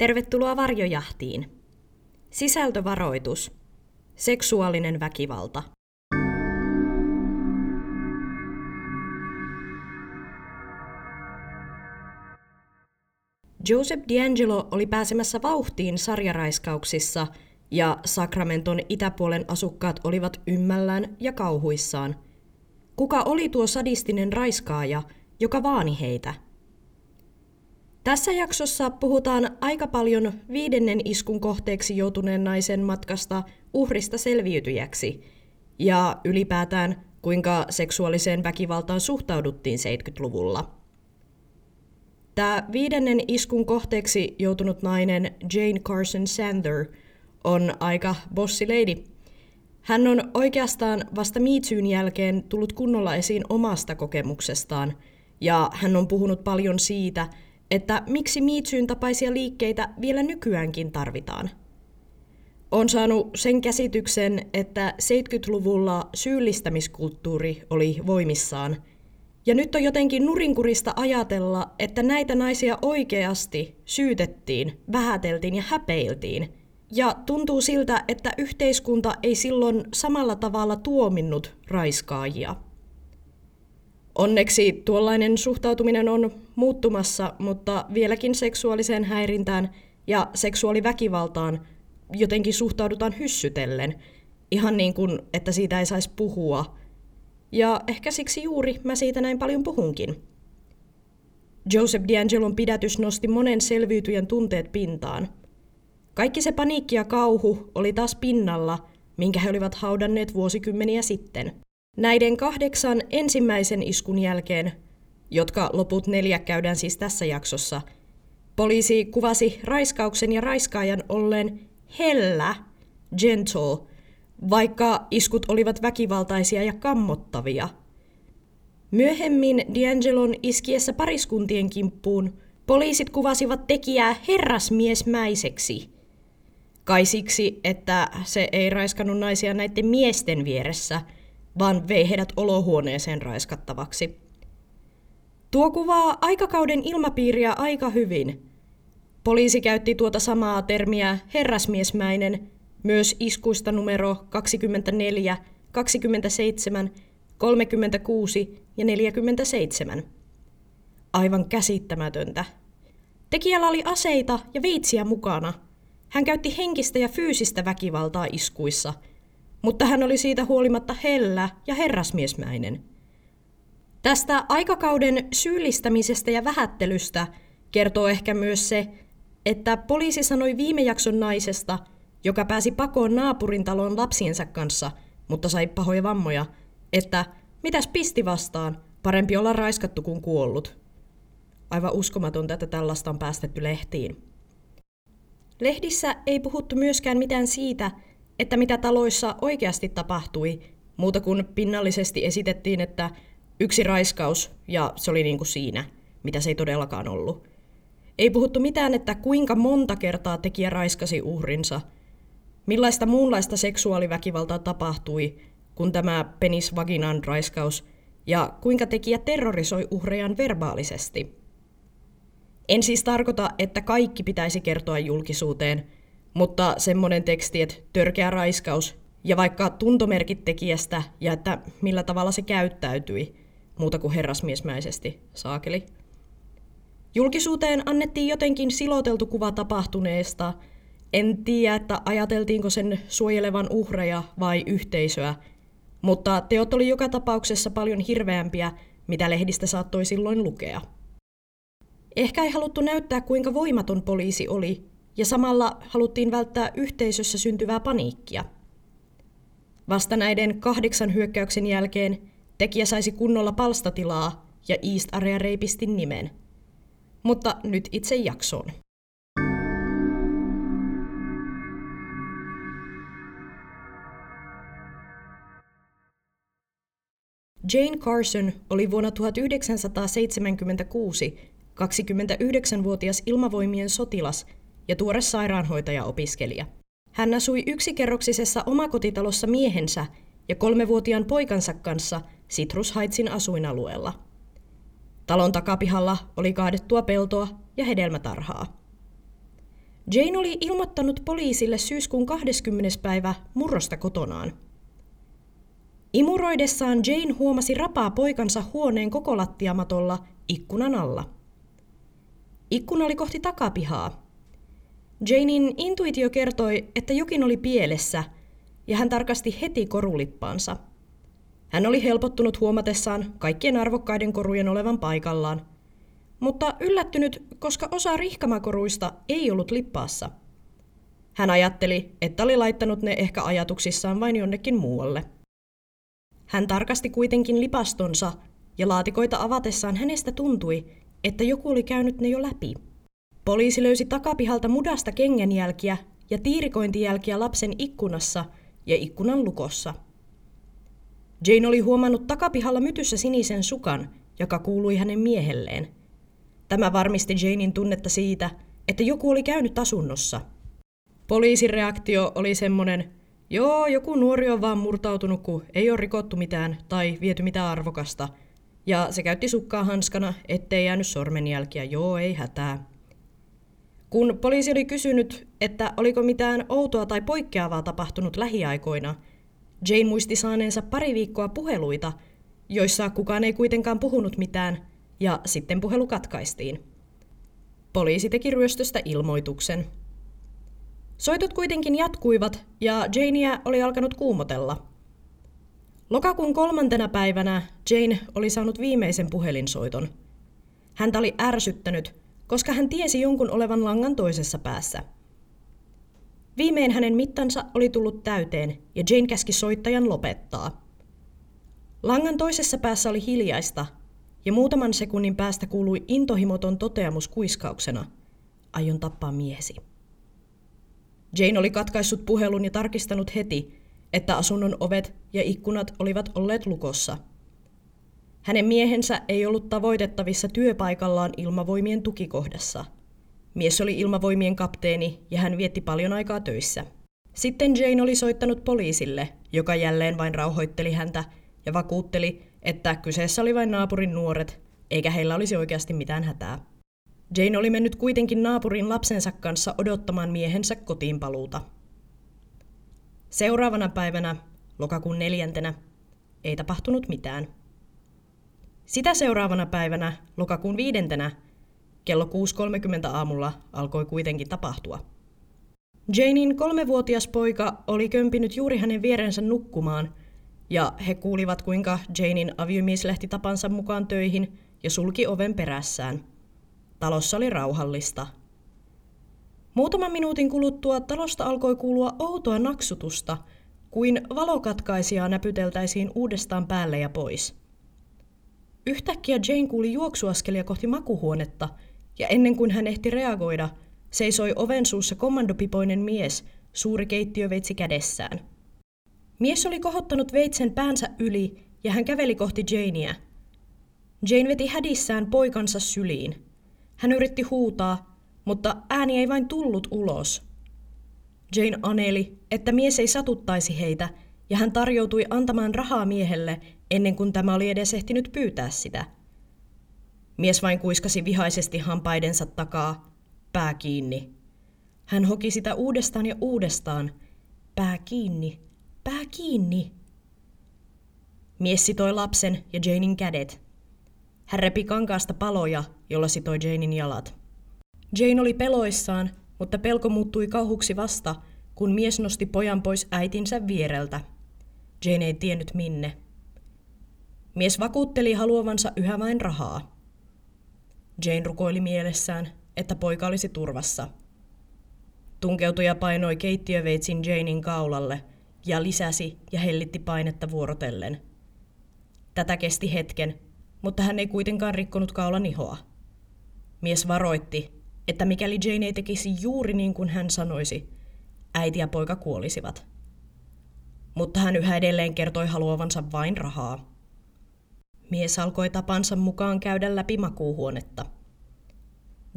Tervetuloa varjojahtiin. Sisältövaroitus. Seksuaalinen väkivalta. Joseph D'Angelo oli pääsemässä vauhtiin sarjaraiskauksissa ja Sacramenton itäpuolen asukkaat olivat ymmällään ja kauhuissaan. Kuka oli tuo sadistinen raiskaaja, joka vaani heitä? Tässä jaksossa puhutaan aika paljon viidennen iskun kohteeksi joutuneen naisen matkasta uhrista selviytyjäksi ja ylipäätään kuinka seksuaaliseen väkivaltaan suhtauduttiin 70-luvulla. Tämä viidennen iskun kohteeksi joutunut nainen Jane Carson Sander on aika bossi lady. Hän on oikeastaan vasta Miitsyyn jälkeen tullut kunnolla esiin omasta kokemuksestaan, ja hän on puhunut paljon siitä, että miksi Miitsyyn tapaisia liikkeitä vielä nykyäänkin tarvitaan. On saanut sen käsityksen, että 70-luvulla syyllistämiskulttuuri oli voimissaan – ja nyt on jotenkin nurinkurista ajatella, että näitä naisia oikeasti syytettiin, vähäteltiin ja häpeiltiin. Ja tuntuu siltä, että yhteiskunta ei silloin samalla tavalla tuominnut raiskaajia. Onneksi tuollainen suhtautuminen on muuttumassa, mutta vieläkin seksuaaliseen häirintään ja seksuaaliväkivaltaan jotenkin suhtaudutaan hyssytellen. Ihan niin kuin, että siitä ei saisi puhua – ja ehkä siksi juuri mä siitä näin paljon puhunkin. Joseph D'Angelon pidätys nosti monen selviytyjän tunteet pintaan. Kaikki se paniikki ja kauhu oli taas pinnalla, minkä he olivat haudanneet vuosikymmeniä sitten. Näiden kahdeksan ensimmäisen iskun jälkeen, jotka loput neljä käydään siis tässä jaksossa, poliisi kuvasi raiskauksen ja raiskaajan olleen hellä, gentle vaikka iskut olivat väkivaltaisia ja kammottavia. Myöhemmin D'Angelon iskiessä pariskuntien kimppuun poliisit kuvasivat tekijää herrasmiesmäiseksi. Kai siksi, että se ei raiskannut naisia näiden miesten vieressä, vaan vei heidät olohuoneeseen raiskattavaksi. Tuo kuvaa aikakauden ilmapiiriä aika hyvin. Poliisi käytti tuota samaa termiä herrasmiesmäinen myös iskuista numero 24, 27, 36 ja 47. Aivan käsittämätöntä. Tekijällä oli aseita ja veitsiä mukana. Hän käytti henkistä ja fyysistä väkivaltaa iskuissa, mutta hän oli siitä huolimatta hellä ja herrasmiesmäinen. Tästä aikakauden syyllistämisestä ja vähättelystä kertoo ehkä myös se, että poliisi sanoi viime jakson naisesta – joka pääsi pakoon naapurin talon lapsiensa kanssa, mutta sai pahoja vammoja, että mitäs pisti vastaan, parempi olla raiskattu kuin kuollut. Aivan uskomatonta, että tällaista on päästetty lehtiin. Lehdissä ei puhuttu myöskään mitään siitä, että mitä taloissa oikeasti tapahtui, muuta kuin pinnallisesti esitettiin, että yksi raiskaus ja se oli niin kuin siinä, mitä se ei todellakaan ollut. Ei puhuttu mitään, että kuinka monta kertaa tekijä raiskasi uhrinsa – Millaista muunlaista seksuaaliväkivaltaa tapahtui, kun tämä penis vaginan raiskaus, ja kuinka tekijä terrorisoi uhrejaan verbaalisesti? En siis tarkoita, että kaikki pitäisi kertoa julkisuuteen, mutta semmoinen teksti, että törkeä raiskaus ja vaikka tuntomerkit tekijästä ja että millä tavalla se käyttäytyi, muuta kuin herrasmiesmäisesti, saakeli. Julkisuuteen annettiin jotenkin siloteltu kuva tapahtuneesta – en tiedä, että ajateltiinko sen suojelevan uhreja vai yhteisöä, mutta teot oli joka tapauksessa paljon hirveämpiä, mitä lehdistä saattoi silloin lukea. Ehkä ei haluttu näyttää, kuinka voimaton poliisi oli, ja samalla haluttiin välttää yhteisössä syntyvää paniikkia. Vasta näiden kahdeksan hyökkäyksen jälkeen tekijä saisi kunnolla palstatilaa ja East Area reipisti nimen. Mutta nyt itse jaksoon. Jane Carson oli vuonna 1976 29-vuotias ilmavoimien sotilas ja tuore sairaanhoitaja-opiskelija. Hän asui yksikerroksisessa omakotitalossa miehensä ja kolmevuotiaan poikansa kanssa Citrus Heightsin asuinalueella. Talon takapihalla oli kaadettua peltoa ja hedelmätarhaa. Jane oli ilmoittanut poliisille syyskuun 20. päivä murrosta kotonaan. Imuroidessaan Jane huomasi rapaa poikansa huoneen koko lattiamatolla ikkunan alla. Ikkuna oli kohti takapihaa. Janein intuitio kertoi, että jokin oli pielessä, ja hän tarkasti heti korulippaansa. Hän oli helpottunut huomatessaan kaikkien arvokkaiden korujen olevan paikallaan, mutta yllättynyt, koska osa rihkamakoruista ei ollut lippaassa. Hän ajatteli, että oli laittanut ne ehkä ajatuksissaan vain jonnekin muualle. Hän tarkasti kuitenkin lipastonsa, ja laatikoita avatessaan hänestä tuntui, että joku oli käynyt ne jo läpi. Poliisi löysi takapihalta mudasta kengänjälkiä ja tiirikointijälkiä lapsen ikkunassa ja ikkunan lukossa. Jane oli huomannut takapihalla mytyssä sinisen sukan, joka kuului hänen miehelleen. Tämä varmisti Janein tunnetta siitä, että joku oli käynyt asunnossa. Poliisin reaktio oli semmonen, joo, joku nuori on vaan murtautunut, kun ei ole rikottu mitään tai viety mitään arvokasta. Ja se käytti sukkaa hanskana, ettei jäänyt sormenjälkiä, joo, ei hätää. Kun poliisi oli kysynyt, että oliko mitään outoa tai poikkeavaa tapahtunut lähiaikoina, Jane muisti saaneensa pari viikkoa puheluita, joissa kukaan ei kuitenkaan puhunut mitään, ja sitten puhelu katkaistiin. Poliisi teki ryöstöstä ilmoituksen. Soitot kuitenkin jatkuivat, ja Janea oli alkanut kuumotella. Lokakuun kolmantena päivänä Jane oli saanut viimeisen puhelinsoiton. Häntä oli ärsyttänyt, koska hän tiesi jonkun olevan langan toisessa päässä. Viimein hänen mittansa oli tullut täyteen ja Jane käski soittajan lopettaa. Langan toisessa päässä oli hiljaista ja muutaman sekunnin päästä kuului intohimoton toteamus kuiskauksena. Aion tappaa miehesi. Jane oli katkaissut puhelun ja tarkistanut heti, että asunnon ovet ja ikkunat olivat olleet lukossa – hänen miehensä ei ollut tavoitettavissa työpaikallaan ilmavoimien tukikohdassa. Mies oli ilmavoimien kapteeni ja hän vietti paljon aikaa töissä. Sitten Jane oli soittanut poliisille, joka jälleen vain rauhoitteli häntä ja vakuutteli, että kyseessä oli vain naapurin nuoret, eikä heillä olisi oikeasti mitään hätää. Jane oli mennyt kuitenkin naapurin lapsensa kanssa odottamaan miehensä kotiin paluuta. Seuraavana päivänä, lokakuun neljäntenä, ei tapahtunut mitään. Sitä seuraavana päivänä, lokakuun viidentenä, kello 6.30 aamulla alkoi kuitenkin tapahtua. Janein kolmevuotias poika oli kömpinyt juuri hänen vierensä nukkumaan, ja he kuulivat kuinka Janein aviomies lähti tapansa mukaan töihin ja sulki oven perässään. Talossa oli rauhallista. Muutaman minuutin kuluttua talosta alkoi kuulua outoa naksutusta, kuin valokatkaisijaa näpyteltäisiin uudestaan päälle ja pois – Yhtäkkiä Jane kuuli juoksuaskelia kohti makuhuonetta, ja ennen kuin hän ehti reagoida, seisoi oven suussa kommandopipoinen mies, suuri keittiöveitsi kädessään. Mies oli kohottanut veitsen päänsä yli, ja hän käveli kohti Janea. Jane veti hädissään poikansa syliin. Hän yritti huutaa, mutta ääni ei vain tullut ulos. Jane aneli, että mies ei satuttaisi heitä, ja hän tarjoutui antamaan rahaa miehelle, ennen kuin tämä oli edes ehtinyt pyytää sitä. Mies vain kuiskasi vihaisesti hampaidensa takaa, pää kiinni. Hän hoki sitä uudestaan ja uudestaan. Pää kiinni, pää kiinni. Mies sitoi lapsen ja Janein kädet. Hän repi kankaasta paloja, jolla sitoi Janein jalat. Jane oli peloissaan, mutta pelko muuttui kauhuksi vasta, kun mies nosti pojan pois äitinsä viereltä. Jane ei tiennyt minne. Mies vakuutteli haluavansa yhä vain rahaa. Jane rukoili mielessään, että poika olisi turvassa. Tunkeutuja painoi keittiöveitsin Janein kaulalle ja lisäsi ja hellitti painetta vuorotellen. Tätä kesti hetken, mutta hän ei kuitenkaan rikkonut kaulan ihoa. Mies varoitti, että mikäli Jane ei tekisi juuri niin kuin hän sanoisi, äiti ja poika kuolisivat. Mutta hän yhä edelleen kertoi haluavansa vain rahaa. Mies alkoi tapansa mukaan käydä läpi makuuhuonetta.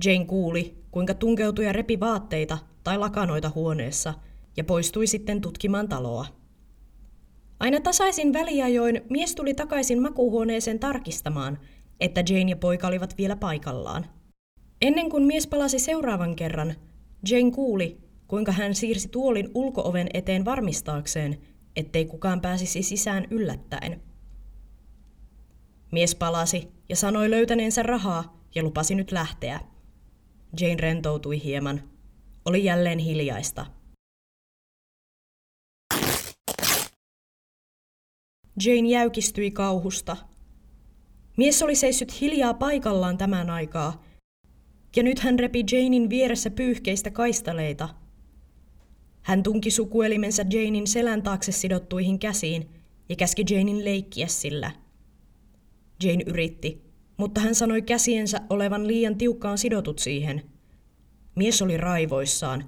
Jane kuuli, kuinka tunkeutuja repi vaatteita tai lakanoita huoneessa ja poistui sitten tutkimaan taloa. Aina tasaisin väliajoin mies tuli takaisin makuuhuoneeseen tarkistamaan, että Jane ja poika olivat vielä paikallaan. Ennen kuin mies palasi seuraavan kerran, Jane kuuli, kuinka hän siirsi tuolin ulkooven eteen varmistaakseen, ettei kukaan pääsisi sisään yllättäen. Mies palasi ja sanoi löytäneensä rahaa ja lupasi nyt lähteä. Jane rentoutui hieman. Oli jälleen hiljaista. Jane jäykistyi kauhusta. Mies oli seissyt hiljaa paikallaan tämän aikaa, ja nyt hän repi Janein vieressä pyyhkeistä kaistaleita. Hän tunki sukuelimensä Janein selän taakse sidottuihin käsiin ja käski Janein leikkiä sillä. Jane yritti, mutta hän sanoi käsiensä olevan liian tiukkaan sidotut siihen. Mies oli raivoissaan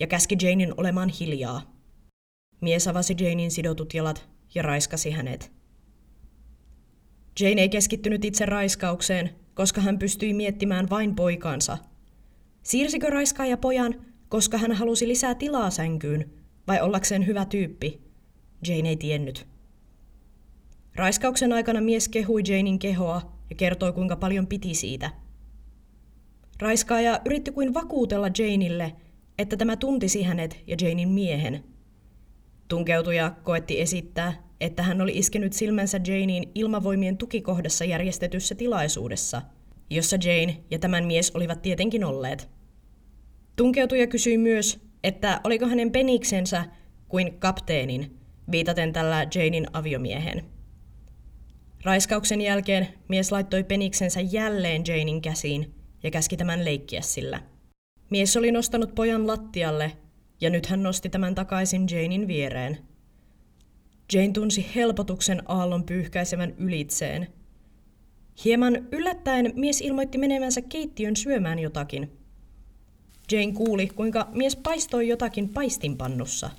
ja käski Janein olemaan hiljaa. Mies avasi Janein sidotut jalat ja raiskasi hänet. Jane ei keskittynyt itse raiskaukseen, koska hän pystyi miettimään vain poikansa. Siirsikö raiskaaja pojan, koska hän halusi lisää tilaa sänkyyn, vai ollakseen hyvä tyyppi? Jane ei tiennyt. Raiskauksen aikana mies kehui Janein kehoa ja kertoi kuinka paljon piti siitä. Raiskaaja yritti kuin vakuutella Janeille, että tämä tuntisi hänet ja Janein miehen. Tunkeutuja koetti esittää, että hän oli iskenyt silmänsä Janeen ilmavoimien tukikohdassa järjestetyssä tilaisuudessa, jossa Jane ja tämän mies olivat tietenkin olleet. Tunkeutuja kysyi myös, että oliko hänen peniksensä kuin kapteenin, viitaten tällä Janein aviomiehen. Raiskauksen jälkeen mies laittoi peniksensä jälleen Janein käsiin ja käski tämän leikkiä sillä. Mies oli nostanut pojan lattialle ja nyt hän nosti tämän takaisin Janein viereen – Jane tunsi helpotuksen aallon pyyhkäisevän ylitseen. Hieman yllättäen mies ilmoitti menevänsä keittiön syömään jotakin. Jane kuuli, kuinka mies paistoi jotakin paistinpannussa.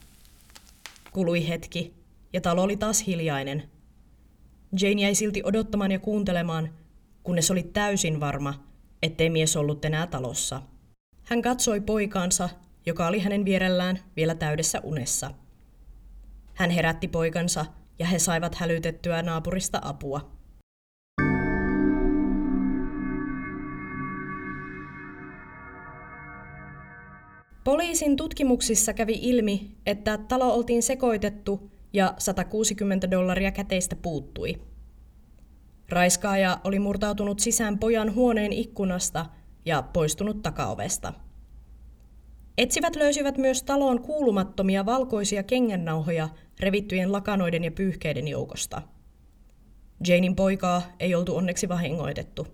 Kului hetki, ja talo oli taas hiljainen. Jane jäi silti odottamaan ja kuuntelemaan, kunnes oli täysin varma, ettei mies ollut enää talossa. Hän katsoi poikaansa, joka oli hänen vierellään vielä täydessä unessa. Hän herätti poikansa ja he saivat hälytettyä naapurista apua. Poliisin tutkimuksissa kävi ilmi, että talo oltiin sekoitettu ja 160 dollaria käteistä puuttui. Raiskaaja oli murtautunut sisään pojan huoneen ikkunasta ja poistunut takaovesta. Etsivät löysivät myös taloon kuulumattomia valkoisia kengännauhoja revittyjen lakanoiden ja pyyhkeiden joukosta. Janein poikaa ei oltu onneksi vahingoitettu.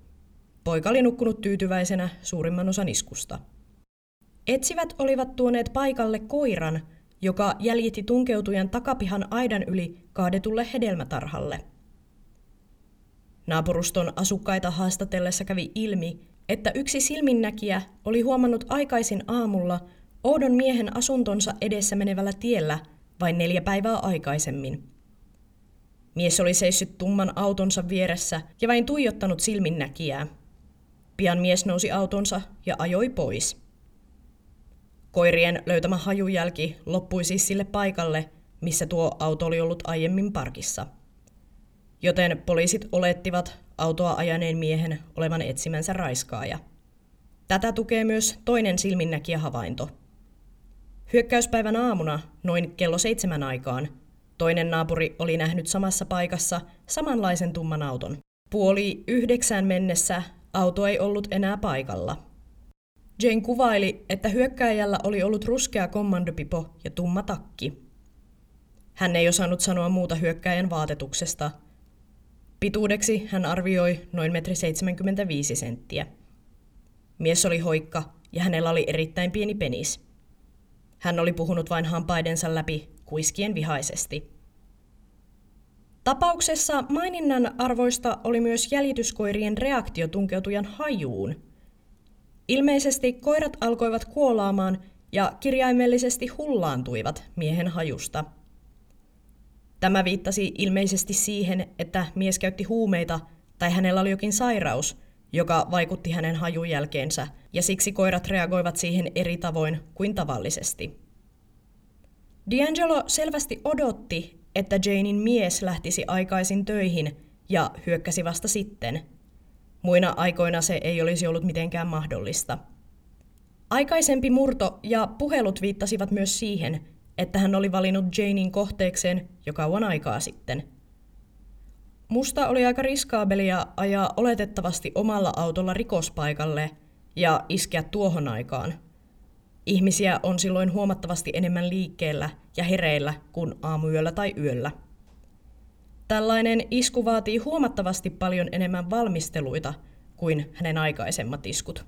Poika oli nukkunut tyytyväisenä suurimman osan iskusta. Etsivät olivat tuoneet paikalle koiran, joka jäljitti tunkeutujan takapihan aidan yli kaadetulle hedelmätarhalle. Naapuruston asukkaita haastatellessa kävi ilmi, että yksi silminnäkijä oli huomannut aikaisin aamulla oudon miehen asuntonsa edessä menevällä tiellä vain neljä päivää aikaisemmin. Mies oli seissyt tumman autonsa vieressä ja vain tuijottanut silminnäkijää. Pian mies nousi autonsa ja ajoi pois. Koirien löytämä hajujälki loppui siis sille paikalle, missä tuo auto oli ollut aiemmin parkissa. Joten poliisit olettivat autoa ajaneen miehen olevan etsimänsä raiskaaja. Tätä tukee myös toinen silminnäkijä havainto – Hyökkäyspäivän aamuna, noin kello seitsemän aikaan, toinen naapuri oli nähnyt samassa paikassa samanlaisen tumman auton. Puoli yhdeksään mennessä auto ei ollut enää paikalla. Jane kuvaili, että hyökkääjällä oli ollut ruskea kommandopipo ja tumma takki. Hän ei osannut sanoa muuta hyökkääjän vaatetuksesta. Pituudeksi hän arvioi noin metri 75 senttiä. Mies oli hoikka ja hänellä oli erittäin pieni penis. Hän oli puhunut vain hampaidensa läpi kuiskien vihaisesti. Tapauksessa maininnan arvoista oli myös jäljityskoirien reaktio tunkeutujan hajuun. Ilmeisesti koirat alkoivat kuolaamaan ja kirjaimellisesti hullaantuivat miehen hajusta. Tämä viittasi ilmeisesti siihen, että mies käytti huumeita tai hänellä oli jokin sairaus, joka vaikutti hänen hajujälkeensä, ja siksi koirat reagoivat siihen eri tavoin kuin tavallisesti. D'Angelo selvästi odotti, että Janein mies lähtisi aikaisin töihin ja hyökkäsi vasta sitten. Muina aikoina se ei olisi ollut mitenkään mahdollista. Aikaisempi murto ja puhelut viittasivat myös siihen, että hän oli valinnut Janein kohteekseen jo kauan aikaa sitten. Musta oli aika riskaabelia ajaa oletettavasti omalla autolla rikospaikalle ja iskeä tuohon aikaan. Ihmisiä on silloin huomattavasti enemmän liikkeellä ja hereillä kuin aamuyöllä tai yöllä. Tällainen isku vaatii huomattavasti paljon enemmän valmisteluita kuin hänen aikaisemmat iskut.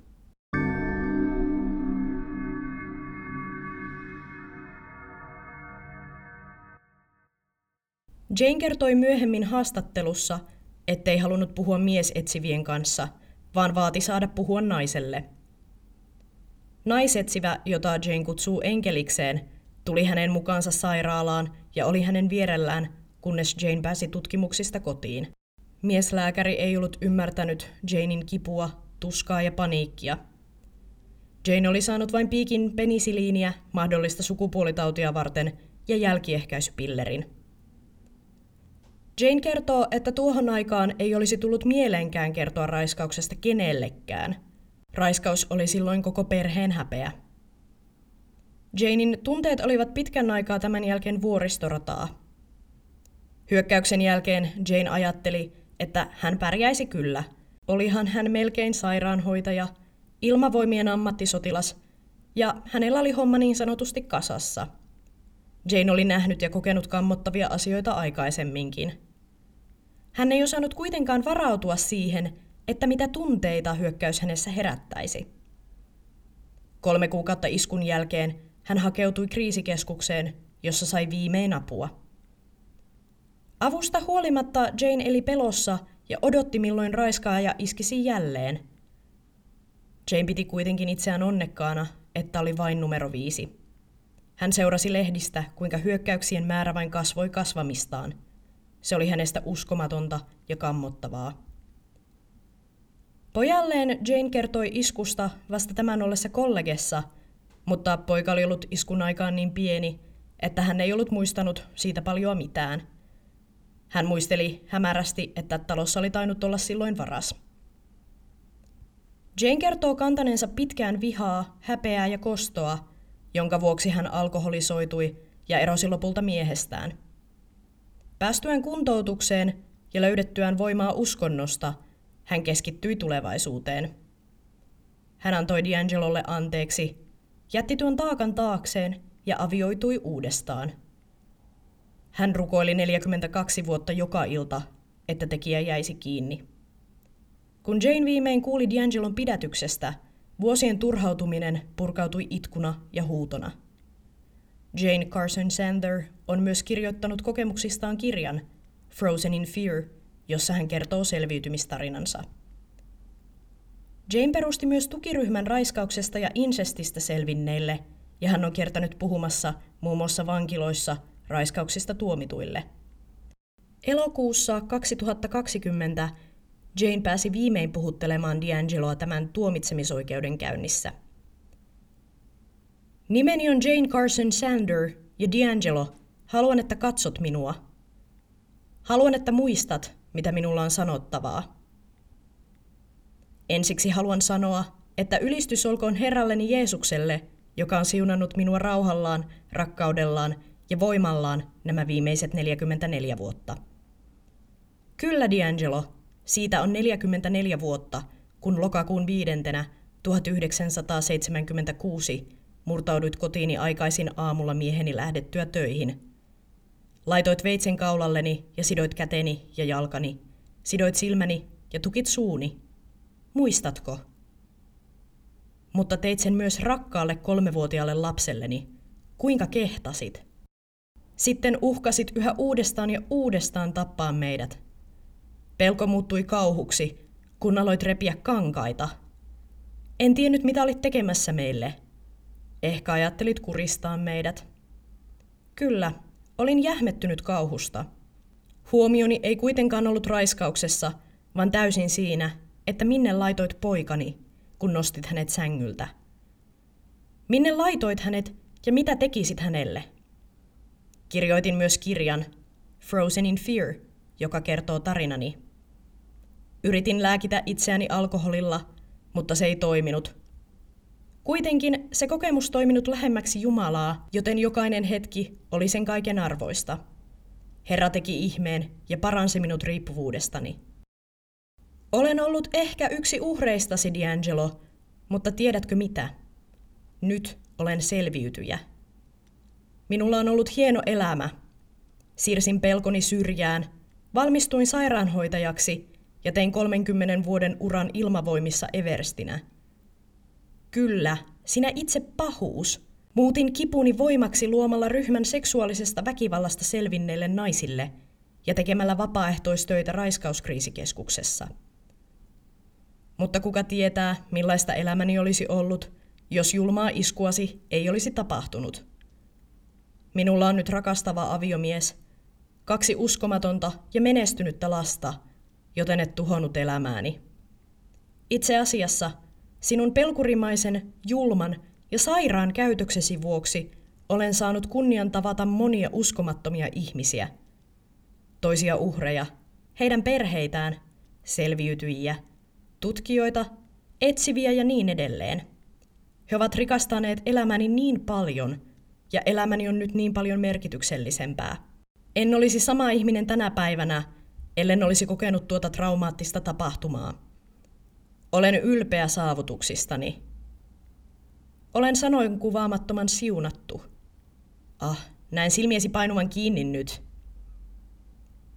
Jane kertoi myöhemmin haastattelussa, ettei halunnut puhua miesetsivien kanssa, vaan vaati saada puhua naiselle. Naisetsivä, jota Jane kutsuu enkelikseen, tuli hänen mukaansa sairaalaan ja oli hänen vierellään, kunnes Jane pääsi tutkimuksista kotiin. Mieslääkäri ei ollut ymmärtänyt Janein kipua, tuskaa ja paniikkia. Jane oli saanut vain piikin penisiliiniä mahdollista sukupuolitautia varten ja jälkiehkäisypillerin. Jane kertoo, että tuohon aikaan ei olisi tullut mieleenkään kertoa raiskauksesta kenellekään. Raiskaus oli silloin koko perheen häpeä. Janein tunteet olivat pitkän aikaa tämän jälkeen vuoristorataa. Hyökkäyksen jälkeen Jane ajatteli, että hän pärjäisi kyllä. Olihan hän melkein sairaanhoitaja, ilmavoimien ammattisotilas, ja hänellä oli homma niin sanotusti kasassa. Jane oli nähnyt ja kokenut kammottavia asioita aikaisemminkin – hän ei osannut kuitenkaan varautua siihen, että mitä tunteita hyökkäys hänessä herättäisi. Kolme kuukautta iskun jälkeen hän hakeutui kriisikeskukseen, jossa sai viimein apua. Avusta huolimatta Jane eli pelossa ja odotti milloin raiskaaja iskisi jälleen. Jane piti kuitenkin itseään onnekkaana, että oli vain numero viisi. Hän seurasi lehdistä, kuinka hyökkäyksien määrä vain kasvoi kasvamistaan – se oli hänestä uskomatonta ja kammottavaa. Pojalleen Jane kertoi iskusta vasta tämän ollessa kollegessa, mutta poika oli ollut iskun aikaan niin pieni, että hän ei ollut muistanut siitä paljon mitään. Hän muisteli hämärästi, että talossa oli tainnut olla silloin varas. Jane kertoo kantaneensa pitkään vihaa, häpeää ja kostoa, jonka vuoksi hän alkoholisoitui ja erosi lopulta miehestään – Päästyään kuntoutukseen ja löydettyään voimaa uskonnosta, hän keskittyi tulevaisuuteen. Hän antoi D'Angelolle anteeksi, jätti tuon taakan taakseen ja avioitui uudestaan. Hän rukoili 42 vuotta joka ilta, että tekijä jäisi kiinni. Kun Jane viimein kuuli D'Angelon pidätyksestä, vuosien turhautuminen purkautui itkuna ja huutona – Jane Carson Sander on myös kirjoittanut kokemuksistaan kirjan Frozen in Fear, jossa hän kertoo selviytymistarinansa. Jane perusti myös tukiryhmän raiskauksesta ja insestistä selvinneille, ja hän on kiertänyt puhumassa muun muassa vankiloissa raiskauksista tuomituille. Elokuussa 2020 Jane pääsi viimein puhuttelemaan D'Angeloa tämän tuomitsemisoikeuden käynnissä – Nimeni on Jane Carson Sander ja D'Angelo. Haluan, että katsot minua. Haluan, että muistat, mitä minulla on sanottavaa. Ensiksi haluan sanoa, että ylistys olkoon Herralleni Jeesukselle, joka on siunannut minua rauhallaan, rakkaudellaan ja voimallaan nämä viimeiset 44 vuotta. Kyllä, D'Angelo, siitä on 44 vuotta, kun lokakuun viidentenä 1976 Murtauduit kotiini aikaisin aamulla mieheni lähdettyä töihin. Laitoit veitsen kaulalleni ja sidoit käteni ja jalkani. Sidoit silmäni ja tukit suuni. Muistatko? Mutta teit sen myös rakkaalle kolmevuotiaalle lapselleni. Kuinka kehtasit? Sitten uhkasit yhä uudestaan ja uudestaan tappaa meidät. Pelko muuttui kauhuksi, kun aloit repiä kankaita. En tiennyt, mitä olit tekemässä meille – Ehkä ajattelit kuristaa meidät. Kyllä, olin jähmettynyt kauhusta. Huomioni ei kuitenkaan ollut raiskauksessa, vaan täysin siinä, että minne laitoit poikani, kun nostit hänet sängyltä. Minne laitoit hänet ja mitä tekisit hänelle? Kirjoitin myös kirjan Frozen in Fear, joka kertoo tarinani. Yritin lääkitä itseäni alkoholilla, mutta se ei toiminut – Kuitenkin se kokemus toiminut lähemmäksi Jumalaa, joten jokainen hetki oli sen kaiken arvoista. Herra teki ihmeen ja paransi minut riippuvuudestani. Olen ollut ehkä yksi uhreistasi, D'Angelo, mutta tiedätkö mitä? Nyt olen selviytyjä. Minulla on ollut hieno elämä. Siirsin pelkoni syrjään, valmistuin sairaanhoitajaksi ja tein 30 vuoden uran ilmavoimissa Everstinä. Kyllä, sinä itse pahuus. Muutin kipuni voimaksi luomalla ryhmän seksuaalisesta väkivallasta selvinneille naisille ja tekemällä vapaaehtoistöitä raiskauskriisikeskuksessa. Mutta kuka tietää, millaista elämäni olisi ollut, jos julmaa iskuasi ei olisi tapahtunut. Minulla on nyt rakastava aviomies, kaksi uskomatonta ja menestynyttä lasta, joten et tuhonnut elämääni. Itse asiassa sinun pelkurimaisen, julman ja sairaan käytöksesi vuoksi olen saanut kunnian tavata monia uskomattomia ihmisiä. Toisia uhreja, heidän perheitään, selviytyjiä, tutkijoita, etsiviä ja niin edelleen. He ovat rikastaneet elämäni niin paljon, ja elämäni on nyt niin paljon merkityksellisempää. En olisi sama ihminen tänä päivänä, ellen olisi kokenut tuota traumaattista tapahtumaa. Olen ylpeä saavutuksistani. Olen sanoin kuvaamattoman siunattu. Ah, näin silmiesi painuvan kiinni nyt.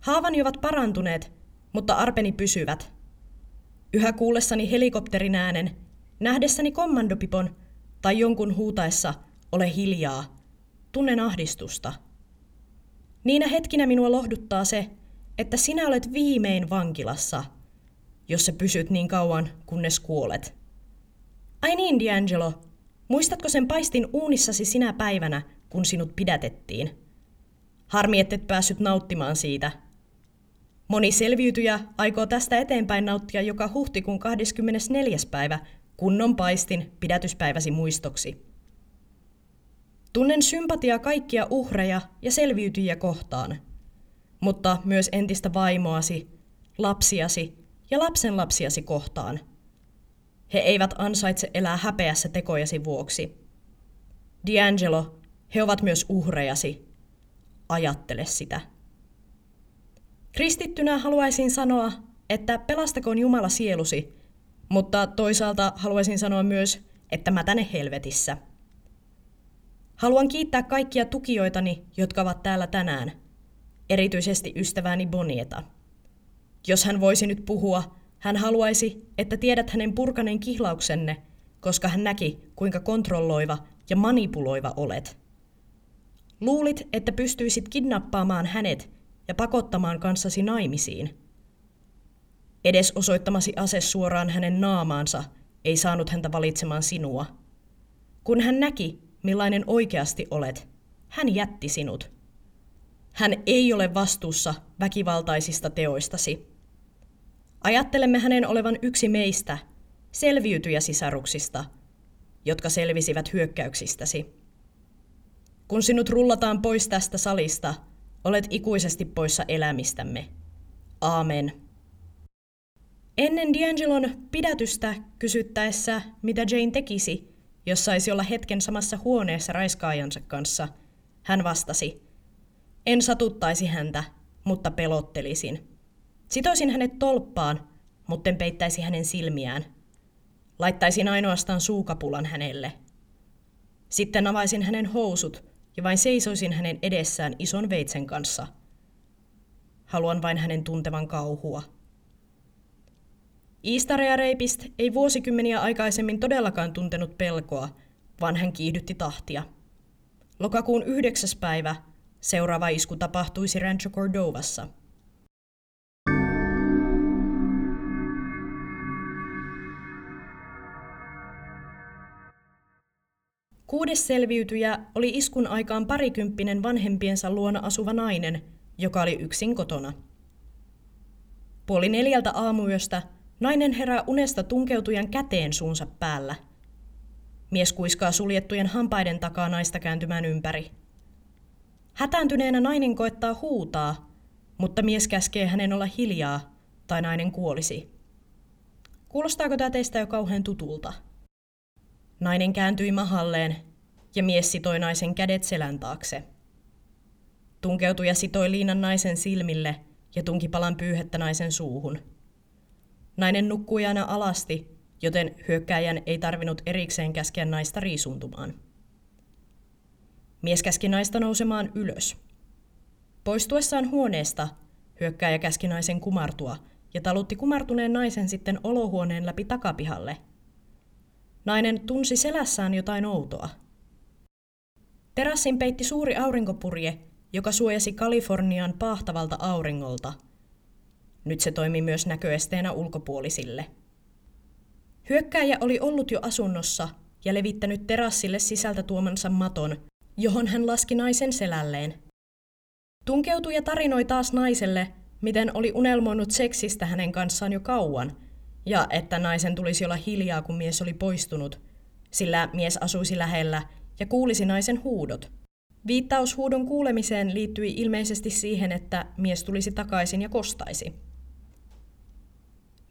Haavani ovat parantuneet, mutta arpeni pysyvät. Yhä kuullessani helikopterin äänen, nähdessäni kommandopipon tai jonkun huutaessa, ole hiljaa, tunnen ahdistusta. Niinä hetkinä minua lohduttaa se, että sinä olet viimein vankilassa, jos sä pysyt niin kauan, kunnes kuolet. Ai niin, D'Angelo, muistatko sen paistin uunissasi sinä päivänä, kun sinut pidätettiin? Harmi, et päässyt nauttimaan siitä. Moni selviytyjä aikoo tästä eteenpäin nauttia joka huhtikuun 24. päivä kunnon paistin pidätyspäiväsi muistoksi. Tunnen sympatiaa kaikkia uhreja ja selviytyjiä kohtaan, mutta myös entistä vaimoasi, lapsiasi ja lapsenlapsiasi kohtaan. He eivät ansaitse elää häpeässä tekojasi vuoksi. D'Angelo, he ovat myös uhrejasi. Ajattele sitä. Kristittynä haluaisin sanoa, että pelastakoon Jumala sielusi, mutta toisaalta haluaisin sanoa myös, että mä tänne helvetissä – Haluan kiittää kaikkia tukijoitani, jotka ovat täällä tänään, erityisesti ystävääni Bonieta. Jos hän voisi nyt puhua, hän haluaisi, että tiedät hänen purkaneen kihlauksenne, koska hän näki, kuinka kontrolloiva ja manipuloiva olet. Luulit, että pystyisit kidnappaamaan hänet ja pakottamaan kanssasi naimisiin. Edes osoittamasi ase suoraan hänen naamaansa ei saanut häntä valitsemaan sinua. Kun hän näki, millainen oikeasti olet, hän jätti sinut. Hän ei ole vastuussa väkivaltaisista teoistasi. Ajattelemme hänen olevan yksi meistä, selviytyjä sisaruksista, jotka selvisivät hyökkäyksistäsi. Kun sinut rullataan pois tästä salista, olet ikuisesti poissa elämistämme. Aamen. Ennen D'Angelon pidätystä kysyttäessä, mitä Jane tekisi, jos saisi olla hetken samassa huoneessa raiskaajansa kanssa, hän vastasi, en satuttaisi häntä, mutta pelottelisin. Sitoisin hänet tolppaan, mutten peittäisi hänen silmiään. Laittaisin ainoastaan suukapulan hänelle. Sitten avaisin hänen housut ja vain seisoisin hänen edessään ison veitsen kanssa. Haluan vain hänen tuntevan kauhua. Iistarea Reipist ei vuosikymmeniä aikaisemmin todellakaan tuntenut pelkoa, vaan hän kiihdytti tahtia. Lokakuun yhdeksäs päivä seuraava isku tapahtuisi Rancho Cordovassa. Kuudes selviytyjä oli iskun aikaan parikymppinen vanhempiensa luona asuva nainen, joka oli yksin kotona. Puoli neljältä aamuyöstä Nainen herää unesta tunkeutujan käteen suunsa päällä. Mies kuiskaa suljettujen hampaiden takaa naista kääntymään ympäri. Hätääntyneenä nainen koettaa huutaa, mutta mies käskee hänen olla hiljaa, tai nainen kuolisi. Kuulostaako tämä teistä jo kauhean tutulta? Nainen kääntyi mahalleen ja mies sitoi naisen kädet selän taakse. Tunkeutuja sitoi liinan naisen silmille ja tunki palan pyyhettä naisen suuhun. Nainen nukkui aina alasti, joten hyökkääjän ei tarvinnut erikseen käskeä naista riisuntumaan. Mies käski naista nousemaan ylös. Poistuessaan huoneesta hyökkääjä käski naisen kumartua ja talutti kumartuneen naisen sitten olohuoneen läpi takapihalle. Nainen tunsi selässään jotain outoa. Terassin peitti suuri aurinkopurje, joka suojasi Kalifornian paahtavalta auringolta. Nyt se toimi myös näköesteenä ulkopuolisille. Hyökkääjä oli ollut jo asunnossa ja levittänyt terassille sisältä tuomansa maton, johon hän laski naisen selälleen. Tunkeutui ja tarinoi taas naiselle, miten oli unelmoinut seksistä hänen kanssaan jo kauan, ja että naisen tulisi olla hiljaa, kun mies oli poistunut, sillä mies asuisi lähellä ja kuulisi naisen huudot. Viittaus huudon kuulemiseen liittyi ilmeisesti siihen, että mies tulisi takaisin ja kostaisi.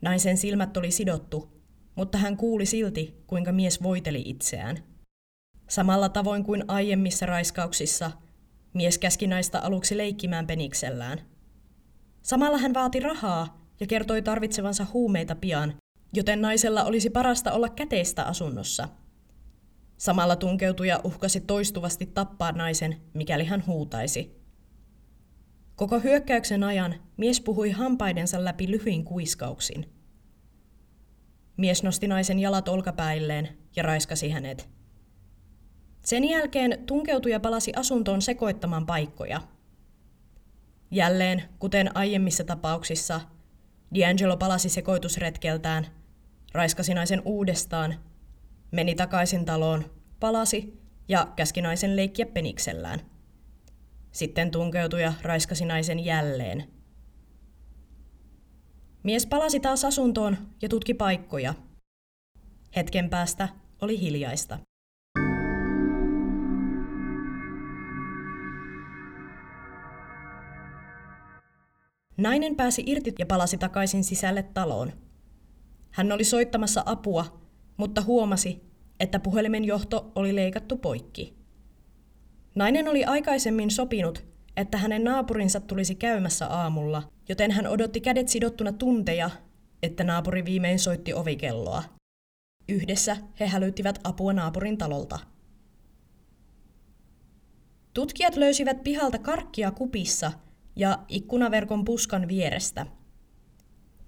Naisen silmät oli sidottu, mutta hän kuuli silti, kuinka mies voiteli itseään. Samalla tavoin kuin aiemmissa raiskauksissa, mies käski naista aluksi leikkimään peniksellään. Samalla hän vaati rahaa ja kertoi tarvitsevansa huumeita pian, joten naisella olisi parasta olla käteistä asunnossa. Samalla tunkeutuja uhkasi toistuvasti tappaa naisen, mikäli hän huutaisi. Koko hyökkäyksen ajan mies puhui hampaidensa läpi lyhyin kuiskauksin. Mies nosti naisen jalat olkapäilleen ja raiskasi hänet. Sen jälkeen tunkeutuja palasi asuntoon sekoittamaan paikkoja. Jälleen, kuten aiemmissa tapauksissa, D'Angelo palasi sekoitusretkeltään, raiskasi naisen uudestaan, meni takaisin taloon, palasi ja käski naisen leikkiä peniksellään. Sitten tunkeutui ja raiskasi naisen jälleen. Mies palasi taas asuntoon ja tutki paikkoja. Hetken päästä oli hiljaista. Nainen pääsi irti ja palasi takaisin sisälle taloon. Hän oli soittamassa apua, mutta huomasi, että puhelimen johto oli leikattu poikki. Nainen oli aikaisemmin sopinut, että hänen naapurinsa tulisi käymässä aamulla, joten hän odotti kädet sidottuna tunteja, että naapuri viimein soitti ovikelloa. Yhdessä he hälyttivät apua naapurin talolta. Tutkijat löysivät pihalta karkkia kupissa – ja ikkunaverkon puskan vierestä.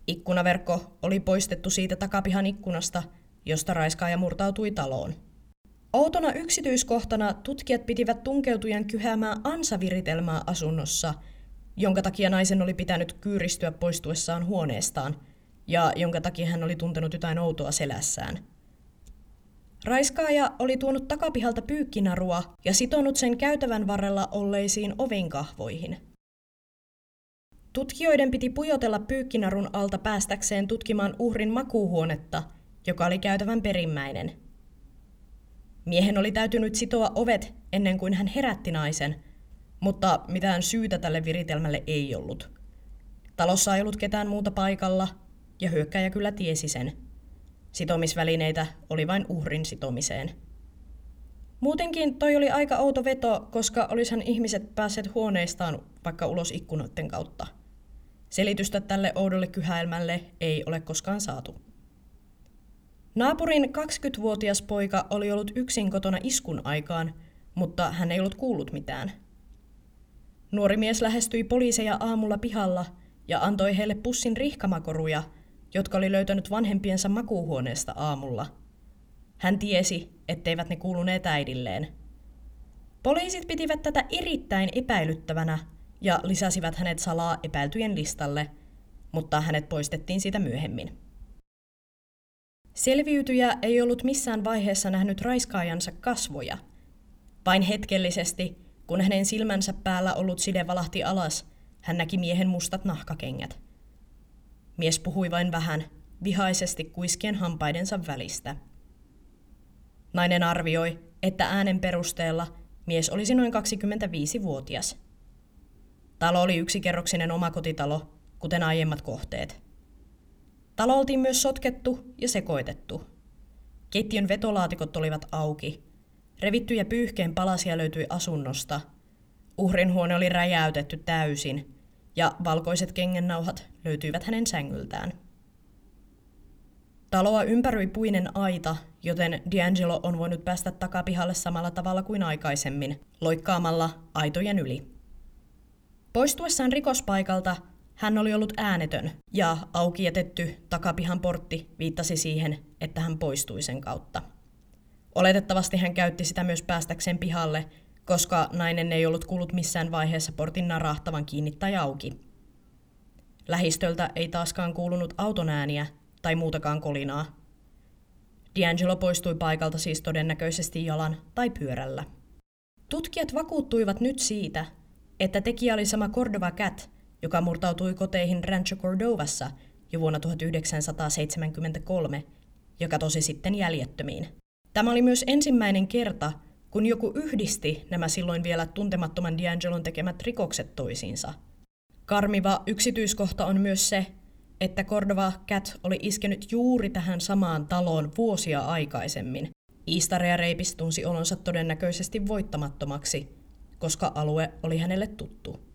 Ikkunaverkko oli poistettu siitä takapihan ikkunasta, josta raiskaaja murtautui taloon. Outona yksityiskohtana tutkijat pitivät tunkeutujan kyhäämää ansaviritelmää asunnossa, jonka takia naisen oli pitänyt kyyristyä poistuessaan huoneestaan, ja jonka takia hän oli tuntenut jotain outoa selässään. Raiskaaja oli tuonut takapihalta pyykkinarua ja sitonut sen käytävän varrella olleisiin ovenkahvoihin – Tutkijoiden piti pujotella pyykkinarun alta päästäkseen tutkimaan uhrin makuuhuonetta, joka oli käytävän perimmäinen. Miehen oli täytynyt sitoa ovet ennen kuin hän herätti naisen, mutta mitään syytä tälle viritelmälle ei ollut. Talossa ei ollut ketään muuta paikalla, ja hyökkäjä kyllä tiesi sen. Sitomisvälineitä oli vain uhrin sitomiseen. Muutenkin toi oli aika outo veto, koska olisihan ihmiset päässeet huoneistaan vaikka ulos ikkunoiden kautta. Selitystä tälle oudolle kyhäilmälle ei ole koskaan saatu. Naapurin 20-vuotias poika oli ollut yksin kotona iskun aikaan, mutta hän ei ollut kuullut mitään. Nuori mies lähestyi poliiseja aamulla pihalla ja antoi heille pussin rihkamakoruja, jotka oli löytänyt vanhempiensa makuuhuoneesta aamulla. Hän tiesi, etteivät ne kuuluneet äidilleen. Poliisit pitivät tätä erittäin epäilyttävänä ja lisäsivät hänet salaa epäiltyjen listalle, mutta hänet poistettiin siitä myöhemmin. Selviytyjä ei ollut missään vaiheessa nähnyt raiskaajansa kasvoja. Vain hetkellisesti, kun hänen silmänsä päällä ollut side valahti alas, hän näki miehen mustat nahkakengät. Mies puhui vain vähän, vihaisesti kuiskien hampaidensa välistä. Nainen arvioi, että äänen perusteella mies olisi noin 25-vuotias. Talo oli yksikerroksinen omakotitalo, kuten aiemmat kohteet. Talo oltiin myös sotkettu ja sekoitettu. Keittiön vetolaatikot olivat auki. Revittyjä pyyhkeen palasia löytyi asunnosta. Uhrin huone oli räjäytetty täysin, ja valkoiset kengennauhat löytyivät hänen sängyltään. Taloa ympäröi puinen aita, joten D'Angelo on voinut päästä takapihalle samalla tavalla kuin aikaisemmin, loikkaamalla aitojen yli. Poistuessaan rikospaikalta hän oli ollut äänetön ja auki jätetty takapihan portti viittasi siihen, että hän poistui sen kautta. Oletettavasti hän käytti sitä myös päästäkseen pihalle, koska nainen ei ollut kuullut missään vaiheessa portin narahtavan kiinni tai auki. Lähistöltä ei taaskaan kuulunut auton ääniä tai muutakaan kolinaa. D'Angelo poistui paikalta siis todennäköisesti jalan tai pyörällä. Tutkijat vakuuttuivat nyt siitä, että tekijä oli sama Cordova Cat, joka murtautui koteihin Rancho Cordovassa jo vuonna 1973 ja katosi sitten jäljettömiin. Tämä oli myös ensimmäinen kerta, kun joku yhdisti nämä silloin vielä tuntemattoman D'Angelon tekemät rikokset toisiinsa. Karmiva yksityiskohta on myös se, että Cordova Cat oli iskenyt juuri tähän samaan taloon vuosia aikaisemmin. Iistarea Reipis tunsi olonsa todennäköisesti voittamattomaksi, koska alue oli hänelle tuttu.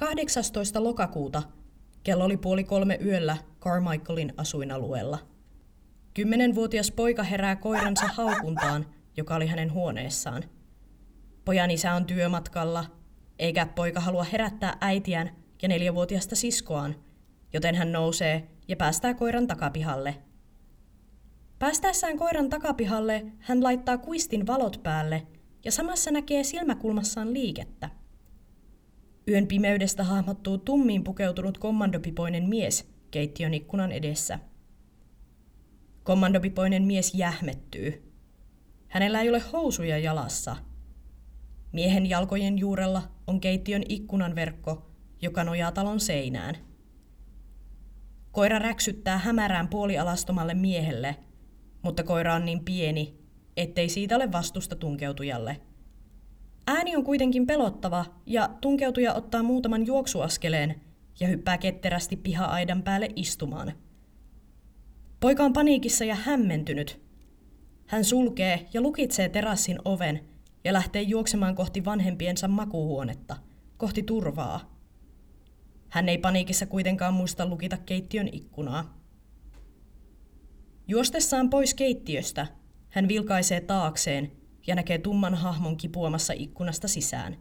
Kahdeksastoista lokakuuta kello oli puoli kolme yöllä Carmichaelin asuinalueella. Kymmenenvuotias poika herää koiransa haukuntaan – joka oli hänen huoneessaan. Pojan isä on työmatkalla, eikä poika halua herättää äitiään ja neljävuotiasta siskoaan, joten hän nousee ja päästää koiran takapihalle. Päästäessään koiran takapihalle hän laittaa kuistin valot päälle ja samassa näkee silmäkulmassaan liikettä. Yön pimeydestä hahmottuu tummiin pukeutunut kommandopipoinen mies keittiön ikkunan edessä. Kommandopipoinen mies jähmettyy – Hänellä ei ole housuja jalassa. Miehen jalkojen juurella on keittiön ikkunan verkko, joka nojaa talon seinään. Koira räksyttää hämärään puolialastomalle miehelle, mutta koira on niin pieni, ettei siitä ole vastusta tunkeutujalle. Ääni on kuitenkin pelottava ja tunkeutuja ottaa muutaman juoksuaskeleen ja hyppää ketterästi piha-aidan päälle istumaan. Poika on paniikissa ja hämmentynyt, hän sulkee ja lukitsee terassin oven ja lähtee juoksemaan kohti vanhempiensa makuuhuonetta, kohti turvaa. Hän ei paniikissa kuitenkaan muista lukita keittiön ikkunaa. Juostessaan pois keittiöstä, hän vilkaisee taakseen ja näkee tumman hahmon kipuamassa ikkunasta sisään.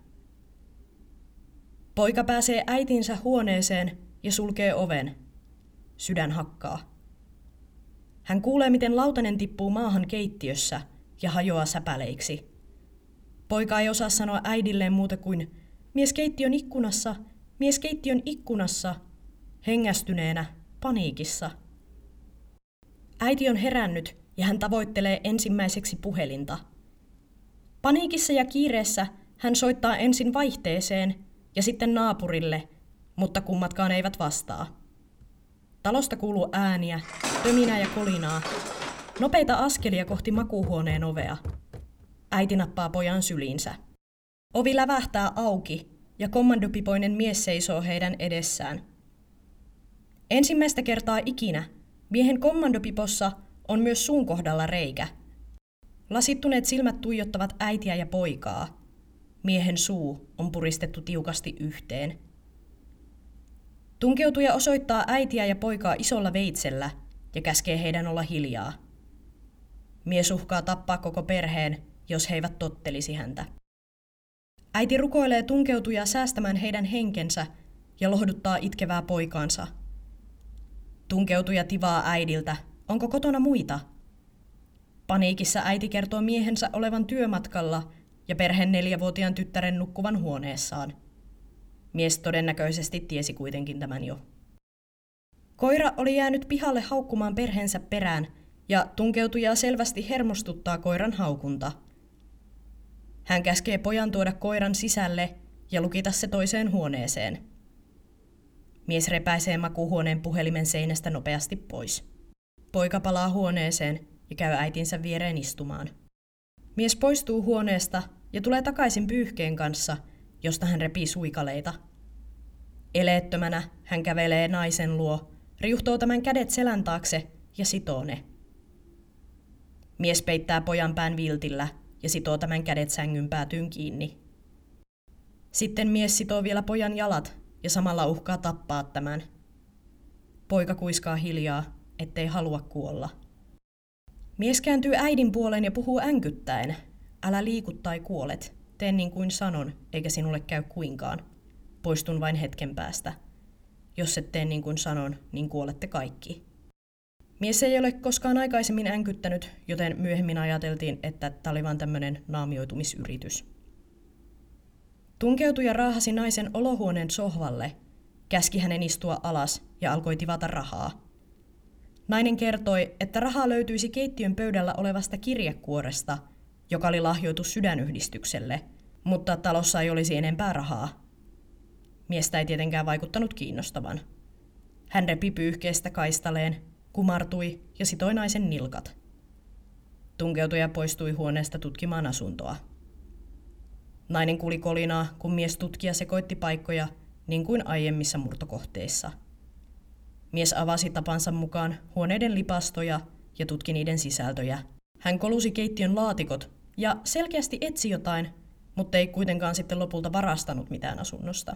Poika pääsee äitinsä huoneeseen ja sulkee oven. Sydän hakkaa. Hän kuulee, miten lautanen tippuu maahan keittiössä ja hajoaa säpäleiksi. Poika ei osaa sanoa äidilleen muuta kuin mies keittiön ikkunassa, mies keittiön ikkunassa, hengästyneenä, paniikissa. Äiti on herännyt ja hän tavoittelee ensimmäiseksi puhelinta. Paniikissa ja kiireessä hän soittaa ensin vaihteeseen ja sitten naapurille, mutta kummatkaan eivät vastaa. Talosta kuuluu ääniä, töminää ja kolinaa. Nopeita askelia kohti makuuhuoneen ovea. Äiti nappaa pojan syliinsä. Ovi lävähtää auki ja kommandopipoinen mies seisoo heidän edessään. Ensimmäistä kertaa ikinä miehen kommandopipossa on myös suun kohdalla reikä. Lasittuneet silmät tuijottavat äitiä ja poikaa. Miehen suu on puristettu tiukasti yhteen. Tunkeutuja osoittaa äitiä ja poikaa isolla veitsellä ja käskee heidän olla hiljaa. Mies uhkaa tappaa koko perheen, jos he eivät tottelisi häntä. Äiti rukoilee tunkeutuja säästämään heidän henkensä ja lohduttaa itkevää poikaansa. Tunkeutuja tivaa äidiltä, onko kotona muita? Paniikissa äiti kertoo miehensä olevan työmatkalla ja perheen neljävuotiaan tyttären nukkuvan huoneessaan. Mies todennäköisesti tiesi kuitenkin tämän jo. Koira oli jäänyt pihalle haukkumaan perheensä perään, ja tunkeutuja selvästi hermostuttaa koiran haukunta. Hän käskee pojan tuoda koiran sisälle ja lukita se toiseen huoneeseen. Mies repäisee makuuhuoneen puhelimen seinästä nopeasti pois. Poika palaa huoneeseen ja käy äitinsä viereen istumaan. Mies poistuu huoneesta ja tulee takaisin pyyhkeen kanssa – josta hän repii suikaleita. Eleettömänä hän kävelee naisen luo, riuhtoo tämän kädet selän taakse ja sitoo ne. Mies peittää pojan pään viltillä ja sitoo tämän kädet sängyn päätyyn kiinni. Sitten mies sitoo vielä pojan jalat ja samalla uhkaa tappaa tämän. Poika kuiskaa hiljaa, ettei halua kuolla. Mies kääntyy äidin puoleen ja puhuu änkyttäen. Älä liiku tai kuolet. Tee niin kuin sanon, eikä sinulle käy kuinkaan. Poistun vain hetken päästä. Jos et tee niin kuin sanon, niin kuolette kaikki. Mies ei ole koskaan aikaisemmin änkyttänyt, joten myöhemmin ajateltiin, että tämä oli vain tämmöinen naamioitumisyritys. Tunkeutuja raahasi naisen olohuoneen sohvalle, käski hänen istua alas ja alkoi tivata rahaa. Nainen kertoi, että rahaa löytyisi keittiön pöydällä olevasta kirjekuoresta, joka oli lahjoitus sydänyhdistykselle, mutta talossa ei olisi enempää rahaa. Miestä ei tietenkään vaikuttanut kiinnostavan. Hän repi pyyhkeestä kaistaleen, kumartui ja sitoi naisen nilkat. Tunkeutuja poistui huoneesta tutkimaan asuntoa. Nainen kuli kolinaa, kun mies tutkija sekoitti paikkoja, niin kuin aiemmissa murtokohteissa. Mies avasi tapansa mukaan huoneiden lipastoja ja tutki niiden sisältöjä. Hän kolusi keittiön laatikot ja selkeästi etsi jotain, mutta ei kuitenkaan sitten lopulta varastanut mitään asunnosta.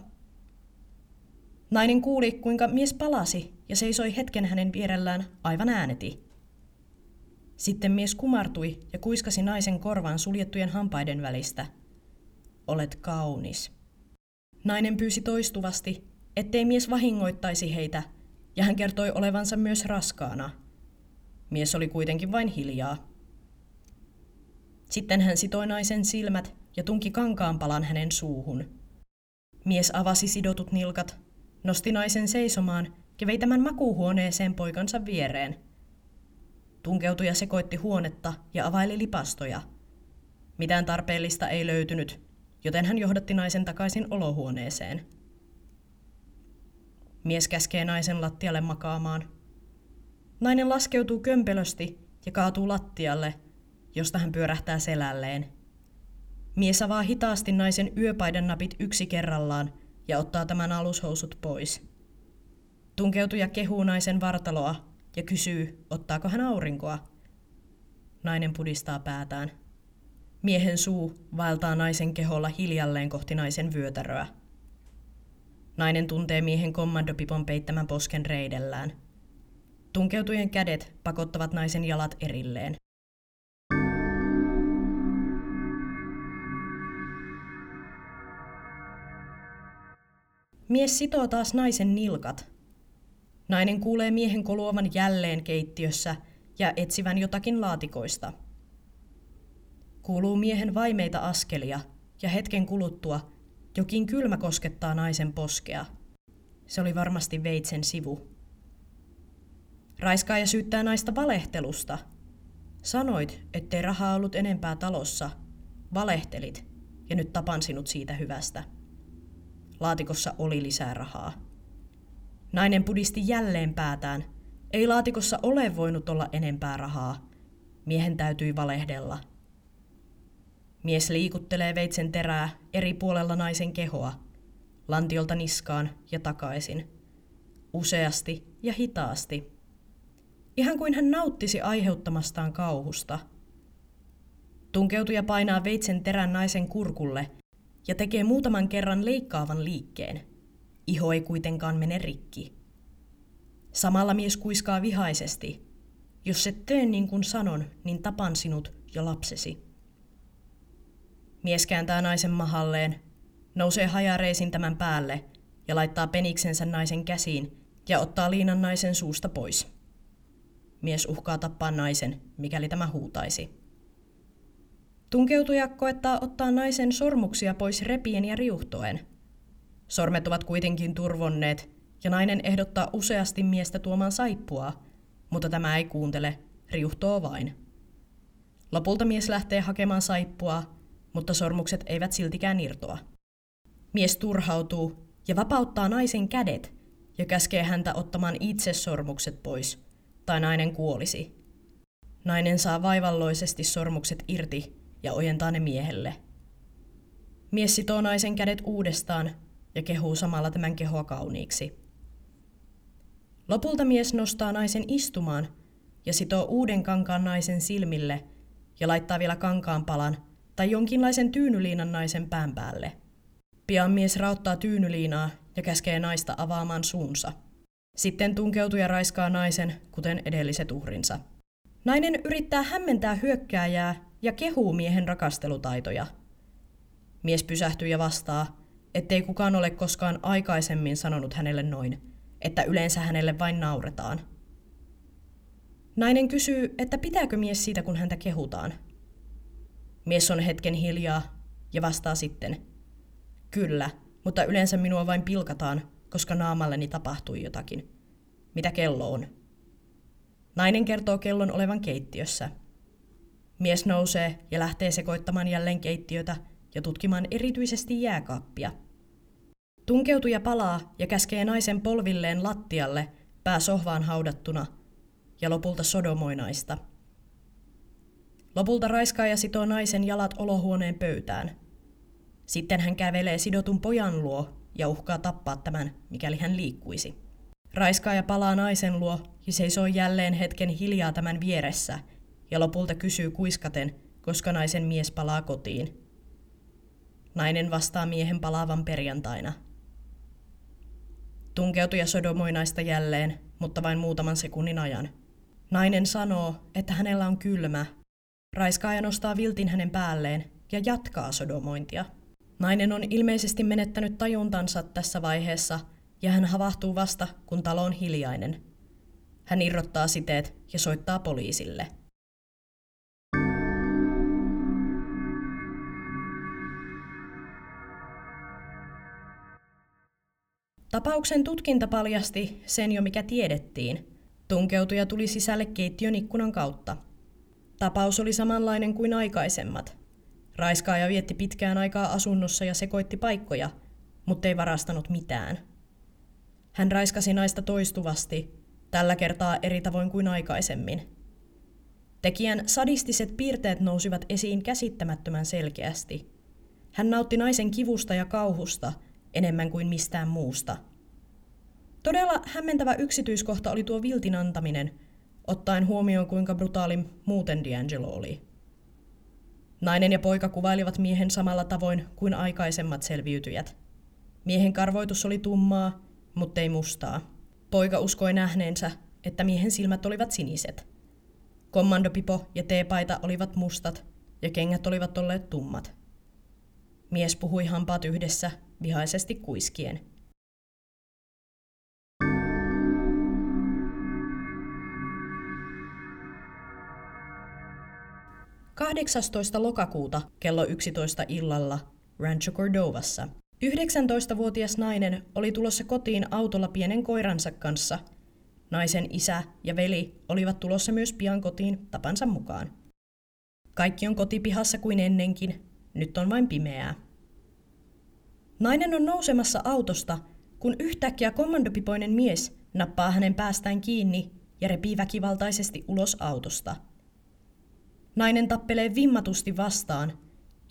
Nainen kuuli, kuinka mies palasi ja seisoi hetken hänen vierellään aivan ääneti. Sitten mies kumartui ja kuiskasi naisen korvan suljettujen hampaiden välistä. Olet kaunis. Nainen pyysi toistuvasti, ettei mies vahingoittaisi heitä, ja hän kertoi olevansa myös raskaana. Mies oli kuitenkin vain hiljaa. Sitten hän sitoi naisen silmät ja tunki kankaanpalan hänen suuhun. Mies avasi sidotut nilkat nosti naisen seisomaan ja vei tämän makuuhuoneeseen poikansa viereen. Tunkeutuja sekoitti huonetta ja availi lipastoja. Mitään tarpeellista ei löytynyt, joten hän johdatti naisen takaisin olohuoneeseen. Mies käskee naisen lattialle makaamaan. Nainen laskeutuu kömpelösti ja kaatuu lattialle, josta hän pyörähtää selälleen. Mies avaa hitaasti naisen yöpaidan napit yksi kerrallaan – ja ottaa tämän alushousut pois. Tunkeutuja kehuu naisen vartaloa ja kysyy, ottaako hän aurinkoa. Nainen pudistaa päätään. Miehen suu vaeltaa naisen keholla hiljalleen kohti naisen vyötäröä. Nainen tuntee miehen kommandopipon peittämän posken reidellään. Tunkeutujen kädet pakottavat naisen jalat erilleen. Mies sitoo taas naisen nilkat. Nainen kuulee miehen koluavan jälleen keittiössä ja etsivän jotakin laatikoista. Kuuluu miehen vaimeita askelia ja hetken kuluttua jokin kylmä koskettaa naisen poskea. Se oli varmasti veitsen sivu. Raiskaaja syyttää naista valehtelusta. Sanoit, ettei rahaa ollut enempää talossa. Valehtelit, ja nyt tapan sinut siitä hyvästä. Laatikossa oli lisää rahaa. Nainen pudisti jälleen päätään. Ei laatikossa ole voinut olla enempää rahaa. Miehen täytyi valehdella. Mies liikuttelee veitsen terää eri puolella naisen kehoa, lantiolta niskaan ja takaisin. Useasti ja hitaasti. Ihan kuin hän nauttisi aiheuttamastaan kauhusta. Tunkeutuja painaa veitsen terän naisen kurkulle ja tekee muutaman kerran leikkaavan liikkeen. Iho ei kuitenkaan mene rikki. Samalla mies kuiskaa vihaisesti. Jos et tee niin kuin sanon, niin tapan sinut ja lapsesi. Mies kääntää naisen mahalleen, nousee hajareisin tämän päälle ja laittaa peniksensä naisen käsiin ja ottaa liinan naisen suusta pois. Mies uhkaa tappaa naisen, mikäli tämä huutaisi. Tunkeutuja koettaa ottaa naisen sormuksia pois repien ja riuhtoen. Sormet ovat kuitenkin turvonneet, ja nainen ehdottaa useasti miestä tuomaan saippua, mutta tämä ei kuuntele, riuhtoo vain. Lopulta mies lähtee hakemaan saippua, mutta sormukset eivät siltikään irtoa. Mies turhautuu ja vapauttaa naisen kädet ja käskee häntä ottamaan itse sormukset pois, tai nainen kuolisi. Nainen saa vaivalloisesti sormukset irti ja ojentaa ne miehelle. Mies sitoo naisen kädet uudestaan ja kehuu samalla tämän kehoa kauniiksi. Lopulta mies nostaa naisen istumaan ja sitoo uuden kankaan naisen silmille ja laittaa vielä kankaan palan tai jonkinlaisen tyynyliinan naisen pään päälle. Pian mies rauttaa tyynyliinaa ja käskee naista avaamaan suunsa. Sitten tunkeutuu ja raiskaa naisen, kuten edelliset uhrinsa. Nainen yrittää hämmentää hyökkääjää ja kehuu miehen rakastelutaitoja. Mies pysähtyy ja vastaa, ettei kukaan ole koskaan aikaisemmin sanonut hänelle noin, että yleensä hänelle vain nauretaan. Nainen kysyy, että pitääkö mies siitä, kun häntä kehutaan. Mies on hetken hiljaa ja vastaa sitten, kyllä, mutta yleensä minua vain pilkataan, koska naamalleni tapahtui jotakin. Mitä kello on? Nainen kertoo kellon olevan keittiössä. Mies nousee ja lähtee sekoittamaan jälleen keittiötä ja tutkimaan erityisesti jääkaappia. Tunkeutuja palaa ja käskee naisen polvilleen lattialle, pää sohvaan haudattuna, ja lopulta sodomoi naista. Lopulta raiskaaja sitoo naisen jalat olohuoneen pöytään. Sitten hän kävelee sidotun pojan luo ja uhkaa tappaa tämän, mikäli hän liikkuisi. Raiskaaja palaa naisen luo ja seisoo jälleen hetken hiljaa tämän vieressä ja lopulta kysyy kuiskaten, koska naisen mies palaa kotiin. Nainen vastaa miehen palaavan perjantaina. Tunkeutuja sodomoi naista jälleen, mutta vain muutaman sekunnin ajan. Nainen sanoo, että hänellä on kylmä. Raiskaaja nostaa viltin hänen päälleen ja jatkaa sodomointia. Nainen on ilmeisesti menettänyt tajuntansa tässä vaiheessa ja hän havahtuu vasta, kun talo on hiljainen. Hän irrottaa siteet ja soittaa poliisille. Tapauksen tutkinta paljasti sen jo mikä tiedettiin. Tunkeutuja tuli sisälle keittiön ikkunan kautta. Tapaus oli samanlainen kuin aikaisemmat – Raiskaaja vietti pitkään aikaa asunnossa ja sekoitti paikkoja, mutta ei varastanut mitään. Hän raiskasi naista toistuvasti, tällä kertaa eri tavoin kuin aikaisemmin. Tekijän sadistiset piirteet nousivat esiin käsittämättömän selkeästi. Hän nautti naisen kivusta ja kauhusta enemmän kuin mistään muusta. Todella hämmentävä yksityiskohta oli tuo viltin antaminen, ottaen huomioon kuinka brutaali muuten D'Angelo oli. Nainen ja poika kuvailivat miehen samalla tavoin kuin aikaisemmat selviytyjät. Miehen karvoitus oli tummaa, mutta ei mustaa. Poika uskoi nähneensä, että miehen silmät olivat siniset. Kommandopipo ja teepaita olivat mustat ja kengät olivat olleet tummat. Mies puhui hampaat yhdessä, vihaisesti kuiskien – 18. lokakuuta kello 11 illalla Rancho Cordovassa. 19-vuotias nainen oli tulossa kotiin autolla pienen koiransa kanssa. Naisen isä ja veli olivat tulossa myös pian kotiin tapansa mukaan. Kaikki on kotipihassa kuin ennenkin, nyt on vain pimeää. Nainen on nousemassa autosta, kun yhtäkkiä kommandopipoinen mies nappaa hänen päästään kiinni ja repii väkivaltaisesti ulos autosta – Nainen tappelee vimmatusti vastaan,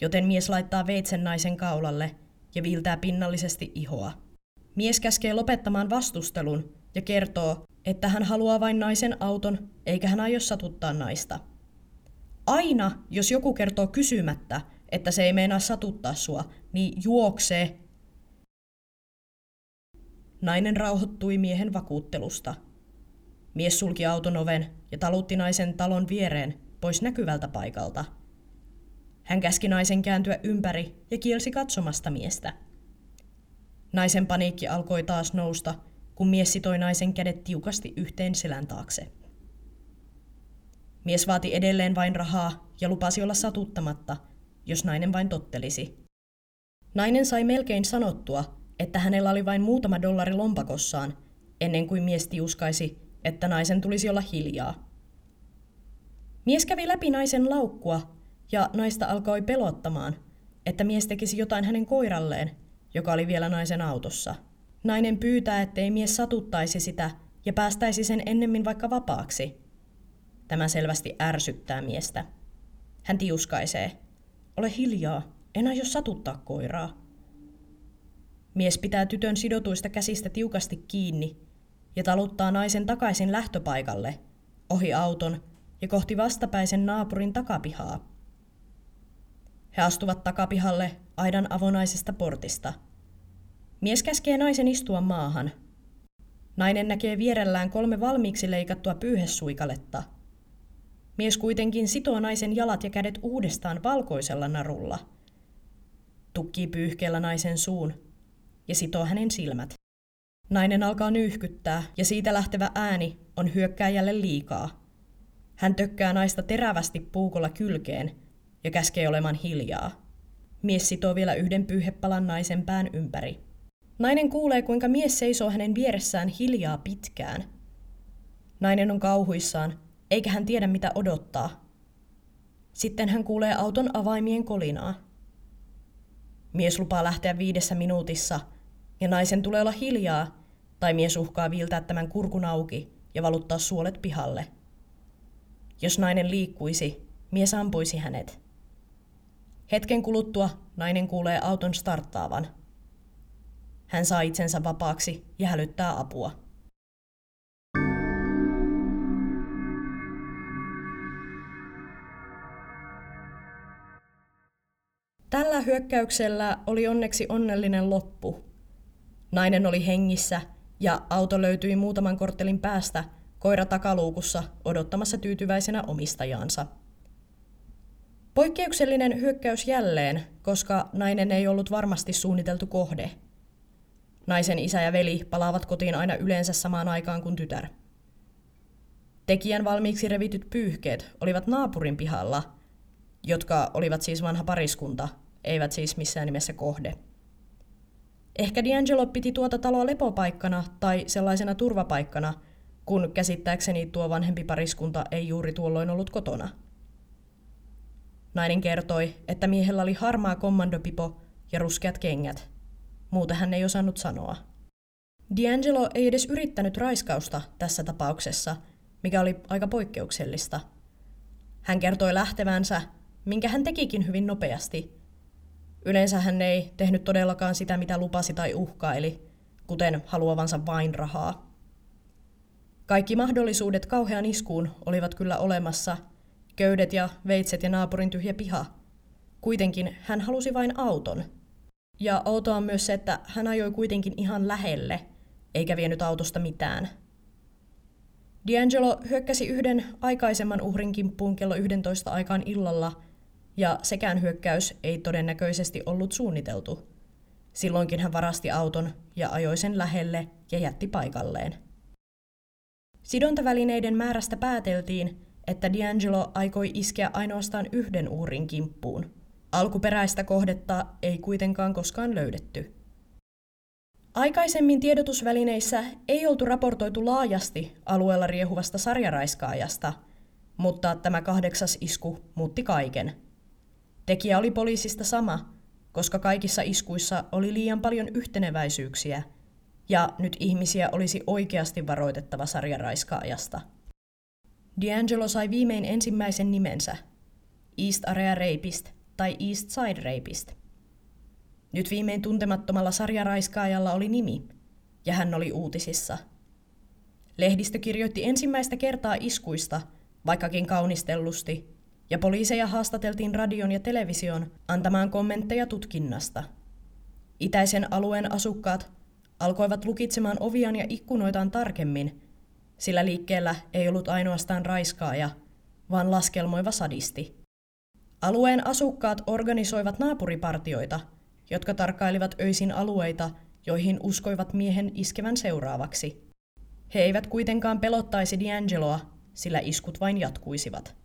joten mies laittaa veitsen naisen kaulalle ja viiltää pinnallisesti ihoa. Mies käskee lopettamaan vastustelun ja kertoo, että hän haluaa vain naisen auton, eikä hän aio satuttaa naista. Aina, jos joku kertoo kysymättä, että se ei meinaa satuttaa sua, niin juoksee. Nainen rauhoittui miehen vakuuttelusta. Mies sulki auton oven ja talutti naisen talon viereen, pois näkyvältä paikalta. Hän käski naisen kääntyä ympäri ja kielsi katsomasta miestä. Naisen paniikki alkoi taas nousta, kun mies sitoi naisen kädet tiukasti yhteen selän taakse. Mies vaati edelleen vain rahaa ja lupasi olla satuttamatta, jos nainen vain tottelisi. Nainen sai melkein sanottua, että hänellä oli vain muutama dollari lompakossaan, ennen kuin mies tiuskaisi, että naisen tulisi olla hiljaa. Mies kävi läpi naisen laukkua ja naista alkoi pelottamaan, että mies tekisi jotain hänen koiralleen, joka oli vielä naisen autossa. Nainen pyytää, ettei mies satuttaisi sitä ja päästäisi sen ennemmin vaikka vapaaksi. Tämä selvästi ärsyttää miestä. Hän tiuskaisee. Ole hiljaa, en aio satuttaa koiraa. Mies pitää tytön sidotuista käsistä tiukasti kiinni ja taluttaa naisen takaisin lähtöpaikalle, ohi auton ja kohti vastapäisen naapurin takapihaa. He astuvat takapihalle aidan avonaisesta portista. Mies käskee naisen istua maahan. Nainen näkee vierellään kolme valmiiksi leikattua pyyhesuikaletta. Mies kuitenkin sitoo naisen jalat ja kädet uudestaan valkoisella narulla. Tukkii pyyhkeellä naisen suun ja sitoo hänen silmät. Nainen alkaa nyyhkyttää ja siitä lähtevä ääni on hyökkääjälle liikaa. Hän tökkää naista terävästi puukolla kylkeen ja käskee olemaan hiljaa. Mies sitoo vielä yhden pyyhepalan naisen pään ympäri. Nainen kuulee, kuinka mies seisoo hänen vieressään hiljaa pitkään. Nainen on kauhuissaan, eikä hän tiedä mitä odottaa. Sitten hän kuulee auton avaimien kolinaa. Mies lupaa lähteä viidessä minuutissa, ja naisen tulee olla hiljaa, tai mies uhkaa viiltää tämän kurkun auki ja valuttaa suolet pihalle. Jos nainen liikkuisi, mies ampuisi hänet. Hetken kuluttua nainen kuulee auton starttaavan. Hän saa itsensä vapaaksi ja hälyttää apua. Tällä hyökkäyksellä oli onneksi onnellinen loppu. Nainen oli hengissä ja auto löytyi muutaman korttelin päästä koira takaluukussa odottamassa tyytyväisenä omistajaansa. Poikkeuksellinen hyökkäys jälleen, koska nainen ei ollut varmasti suunniteltu kohde. Naisen isä ja veli palaavat kotiin aina yleensä samaan aikaan kuin tytär. Tekijän valmiiksi revityt pyyhkeet olivat naapurin pihalla, jotka olivat siis vanha pariskunta, eivät siis missään nimessä kohde. Ehkä D'Angelo piti tuota taloa lepopaikkana tai sellaisena turvapaikkana, kun käsittääkseni tuo vanhempi pariskunta ei juuri tuolloin ollut kotona – Nainen kertoi, että miehellä oli harmaa kommandopipo ja ruskeat kengät. Muuta hän ei osannut sanoa. D'Angelo ei edes yrittänyt raiskausta tässä tapauksessa, mikä oli aika poikkeuksellista. Hän kertoi lähtevänsä, minkä hän tekikin hyvin nopeasti. Yleensä hän ei tehnyt todellakaan sitä, mitä lupasi tai uhkaili, kuten haluavansa vain rahaa. Kaikki mahdollisuudet kauhean iskuun olivat kyllä olemassa – Köydet ja veitset ja naapurin tyhjä piha. Kuitenkin hän halusi vain auton. Ja outoa on myös se, että hän ajoi kuitenkin ihan lähelle, eikä vienyt autosta mitään. D'Angelo hyökkäsi yhden aikaisemman uhrin kimppuun kello 11 aikaan illalla, ja sekään hyökkäys ei todennäköisesti ollut suunniteltu. Silloinkin hän varasti auton ja ajoi sen lähelle ja jätti paikalleen. Sidontavälineiden määrästä pääteltiin, että D'Angelo aikoi iskeä ainoastaan yhden uhrin kimppuun. Alkuperäistä kohdetta ei kuitenkaan koskaan löydetty. Aikaisemmin tiedotusvälineissä ei oltu raportoitu laajasti alueella riehuvasta sarjaraiskaajasta, mutta tämä kahdeksas isku muutti kaiken. Tekijä oli poliisista sama, koska kaikissa iskuissa oli liian paljon yhteneväisyyksiä, ja nyt ihmisiä olisi oikeasti varoitettava sarjaraiskaajasta. D'Angelo sai viimein ensimmäisen nimensä, East Area Rapist tai East Side Rapist. Nyt viimein tuntemattomalla sarjaraiskaajalla oli nimi, ja hän oli uutisissa. Lehdistö kirjoitti ensimmäistä kertaa iskuista, vaikkakin kaunistellusti, ja poliiseja haastateltiin radion ja television antamaan kommentteja tutkinnasta. Itäisen alueen asukkaat alkoivat lukitsemaan oviaan ja ikkunoitaan tarkemmin – sillä liikkeellä ei ollut ainoastaan raiskaaja, vaan laskelmoiva sadisti. Alueen asukkaat organisoivat naapuripartioita, jotka tarkkailivat öisin alueita, joihin uskoivat miehen iskevän seuraavaksi. He eivät kuitenkaan pelottaisi D'Angeloa, sillä iskut vain jatkuisivat.